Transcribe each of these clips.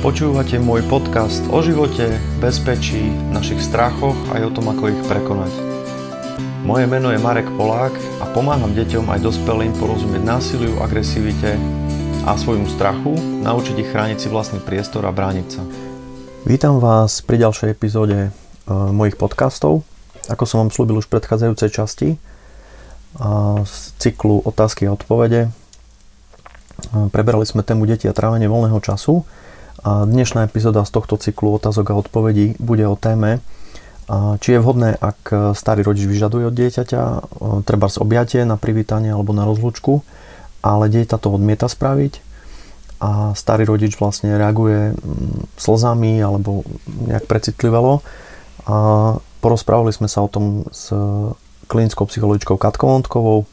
Počúvate môj podcast o živote, bezpečí, našich strachoch aj o tom, ako ich prekonať. Moje meno je Marek Polák a pomáham deťom aj dospelým porozumieť násiliu, agresivite a svojmu strachu, naučiť ich chrániť si vlastný priestor a brániť sa. Vítam vás pri ďalšej epizóde e, mojich podcastov. Ako som vám slúbil už v predchádzajúcej časti z cyklu otázky a odpovede, preberali sme tému deti a trávenie voľného času a dnešná epizóda z tohto cyklu otázok a odpovedí bude o téme, či je vhodné, ak starý rodič vyžaduje od dieťaťa treba z objatie na privítanie alebo na rozlúčku, ale dieťa to odmieta spraviť a starý rodič vlastne reaguje slzami alebo nejak precitlivelo. A porozprávali sme sa o tom s klinickou psychologičkou Katkou Ontkovou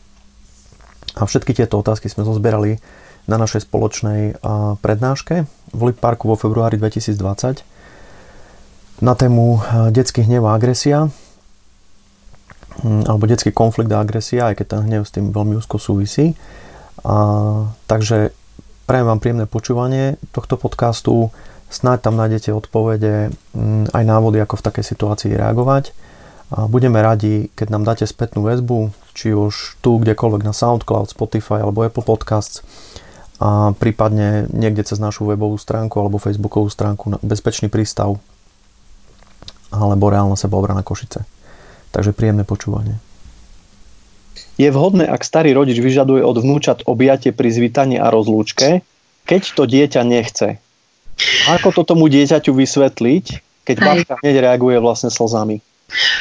a všetky tieto otázky sme zozbierali na našej spoločnej prednáške v Lip Parku vo februári 2020 na tému detský hnev a agresia hm, alebo detský konflikt a agresia, aj keď ten hnev s tým veľmi úzko súvisí. A, takže prajem vám príjemné počúvanie tohto podcastu. Snáď tam nájdete odpovede hm, aj návody, ako v takej situácii reagovať. A budeme radi, keď nám dáte spätnú väzbu, či už tu, kdekoľvek na SoundCloud, Spotify alebo Apple Podcasts a prípadne niekde cez našu webovú stránku alebo facebookovú stránku na Bezpečný prístav alebo Reálna sebaobrana Košice. Takže príjemné počúvanie. Je vhodné, ak starý rodič vyžaduje od vnúčat objatie pri zvítaní a rozlúčke, keď to dieťa nechce. Ako to tomu dieťaťu vysvetliť, keď babka hneď reaguje vlastne slzami?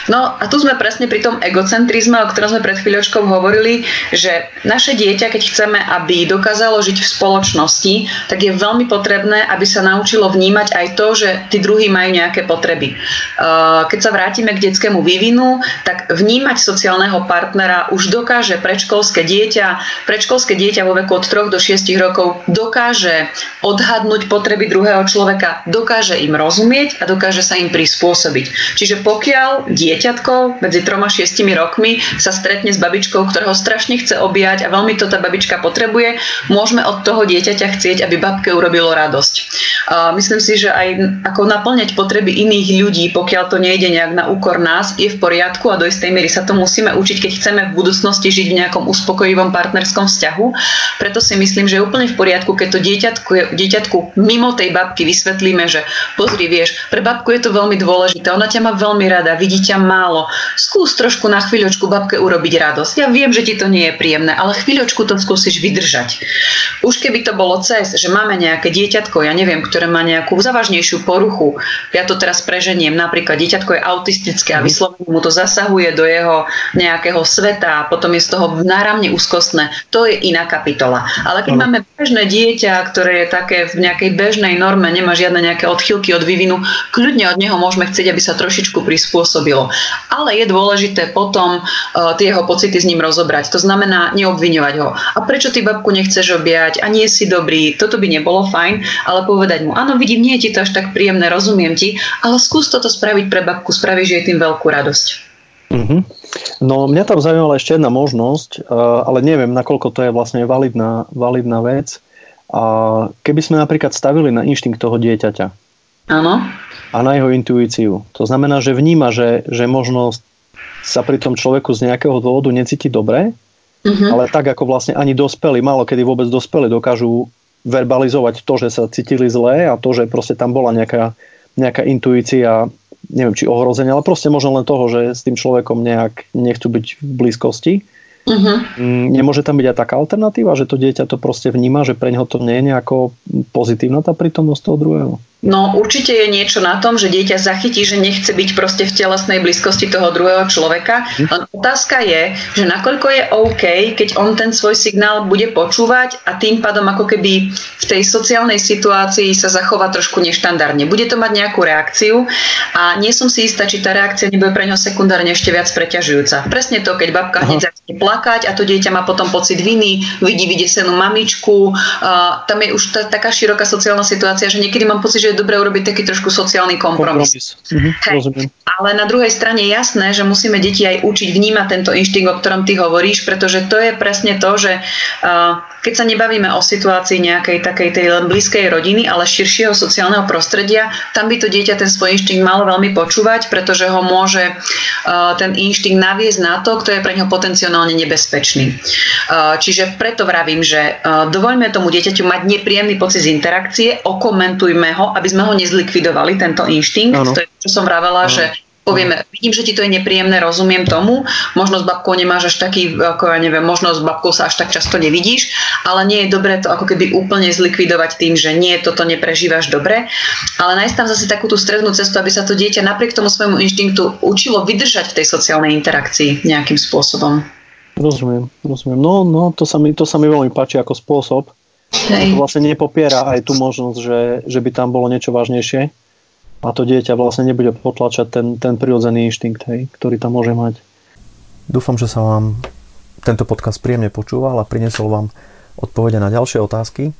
No a tu sme presne pri tom egocentrizme, o ktorom sme pred chvíľočkou hovorili, že naše dieťa, keď chceme, aby dokázalo žiť v spoločnosti, tak je veľmi potrebné, aby sa naučilo vnímať aj to, že tí druhí majú nejaké potreby. Keď sa vrátime k detskému vývinu, tak vnímať sociálneho partnera už dokáže predškolské dieťa. Predškolské dieťa vo veku od 3 do 6 rokov dokáže odhadnúť potreby druhého človeka, dokáže im rozumieť a dokáže sa im prispôsobiť. Čiže pokiaľ dieťatko medzi troma a šiestimi rokmi sa stretne s babičkou, ktorá ho strašne chce objať a veľmi to tá babička potrebuje, môžeme od toho dieťaťa chcieť, aby babke urobilo radosť. Myslím si, že aj ako naplňať potreby iných ľudí, pokiaľ to nejde nejak na úkor nás, je v poriadku a do istej miery sa to musíme učiť, keď chceme v budúcnosti žiť v nejakom uspokojivom partnerskom vzťahu. Preto si myslím, že je úplne v poriadku, keď to dieťatku, dieťatku mimo tej babky vysvetlíme, že pozri, vieš, pre babku je to veľmi dôležité, ona ťa má veľmi rada, vidí ťa málo. Skús trošku na chvíľočku babke urobiť radosť. Ja viem, že ti to nie je príjemné, ale chvíľočku to skúsiš vydržať. Už keby to bolo cez, že máme nejaké dieťatko, ja neviem, ktoré má nejakú závažnejšiu poruchu, ja to teraz preženiem, napríklad dieťatko je autistické a mhm. vyslovene mu to zasahuje do jeho nejakého sveta a potom je z toho náramne úzkostné, to je iná kapitola. Ale keď máme bežné dieťa, ktoré je také v nejakej bežnej norme, nemá žiadne nejaké odchylky od vývinu, kľudne od neho môžeme chcieť, aby sa trošičku prispôsobil spôsobilo. Ale je dôležité potom uh, tie jeho pocity s ním rozobrať. To znamená neobviňovať ho. A prečo ty babku nechceš objať a nie si dobrý, toto by nebolo fajn, ale povedať mu, áno, vidím, nie je ti to až tak príjemné, rozumiem ti, ale skús toto spraviť pre babku, spravíš jej tým veľkú radosť. Mm-hmm. No mňa tam zaujímala ešte jedna možnosť, uh, ale neviem, nakoľko to je vlastne validná, validná vec. A keby sme napríklad stavili na inštinkt toho dieťaťa, Áno. A na jeho intuíciu. To znamená, že vníma, že, že možno sa pri tom človeku z nejakého dôvodu necíti dobre, uh-huh. ale tak ako vlastne ani dospeli, málo kedy vôbec dospeli dokážu verbalizovať to, že sa cítili zlé a to, že proste tam bola nejaká, nejaká intuícia, neviem či ohrozenia, ale proste možno len toho, že s tým človekom nejak nechcú byť v blízkosti. Uh-huh. Nemôže tam byť aj taká alternatíva, že to dieťa to proste vníma, že pre neho to nie je nejako pozitívna tá prítomnosť toho druhého? No určite je niečo na tom, že dieťa zachytí, že nechce byť proste v telesnej blízkosti toho druhého človeka. Hm. Len otázka je, že nakoľko je OK, keď on ten svoj signál bude počúvať a tým pádom ako keby v tej sociálnej situácii sa zachová trošku neštandardne. Bude to mať nejakú reakciu a nie som si istá, či tá reakcia nebude pre neho sekundárne ešte viac preťažujúca. Presne to, keď babka hneď plakať a to dieťa má potom pocit viny, vidí vydesenú mamičku. Uh, tam je už ta, taká široká sociálna situácia, že niekedy mám pocit, že je dobré urobiť taký trošku sociálny kompromis. kompromis. Mhm, Hej. Ale na druhej strane je jasné, že musíme deti aj učiť vnímať tento inštinkt, o ktorom ty hovoríš, pretože to je presne to, že uh, keď sa nebavíme o situácii nejakej takej tej len blízkej rodiny, ale širšieho sociálneho prostredia, tam by to dieťa ten svoj inštinkt malo veľmi počúvať, pretože ho môže uh, ten inštinkt naviesť na to, kto je pre neho potenciálne nebezpečný. Uh, čiže preto vravím, že dovoľme tomu dieťaťu mať nepríjemný pocit z interakcie, okomentujme ho, aby sme ho nezlikvidovali, tento inštinkt. Ano. To je, čo som vravela, ano. že povieme, vidím, že ti to je nepríjemné, rozumiem tomu, možno s babkou nemáš až taký, ako ja neviem, možno s babkou sa až tak často nevidíš, ale nie je dobré to ako keby úplne zlikvidovať tým, že nie, toto neprežívaš dobre, ale nájsť tam zase takú tú strednú cestu, aby sa to dieťa napriek tomu svojmu inštinktu učilo vydržať v tej sociálnej interakcii nejakým spôsobom. Rozumiem, rozumiem. No, no to, sa mi, to sa mi veľmi páči ako spôsob. Hej. To vlastne nepopiera aj tú možnosť, že, že by tam bolo niečo vážnejšie a to dieťa vlastne nebude potlačať ten, ten prirodzený inštinkt, hej, ktorý tam môže mať. Dúfam, že sa vám tento podcast príjemne počúval a priniesol vám odpovede na ďalšie otázky.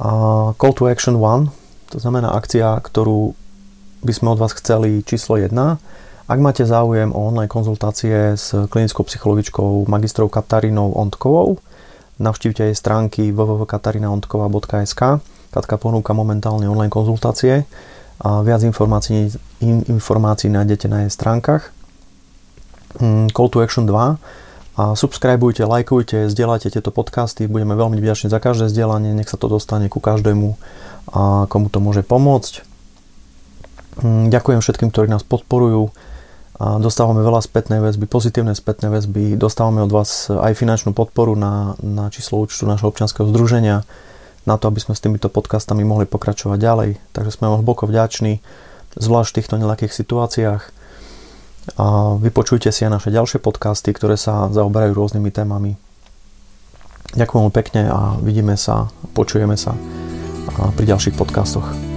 A call to action 1, to znamená akcia, ktorú by sme od vás chceli číslo 1. Ak máte záujem o online konzultácie s klinickou psychologičkou magistrou Katarínou Ondkovou, navštívte jej stránky www.katarinaondkova.sk Katka ponúka momentálne online konzultácie a viac informácií, in, informácií nájdete na jej stránkach. Mm, Call to Action 2 a subscribeujte, lajkujte, zdieľajte tieto podcasty, budeme veľmi vďační za každé zdieľanie, nech sa to dostane ku každému, a komu to môže pomôcť. Mm, ďakujem všetkým, ktorí nás podporujú. A dostávame veľa spätnej väzby, pozitívne spätné väzby, dostávame od vás aj finančnú podporu na, na číslo účtu našho občianskeho združenia na to, aby sme s týmito podcastami mohli pokračovať ďalej. Takže sme vám hlboko vďační, zvlášť v týchto nelakých situáciách. A vypočujte si aj naše ďalšie podcasty, ktoré sa zaoberajú rôznymi témami. Ďakujem pekne a vidíme sa, počujeme sa pri ďalších podcastoch.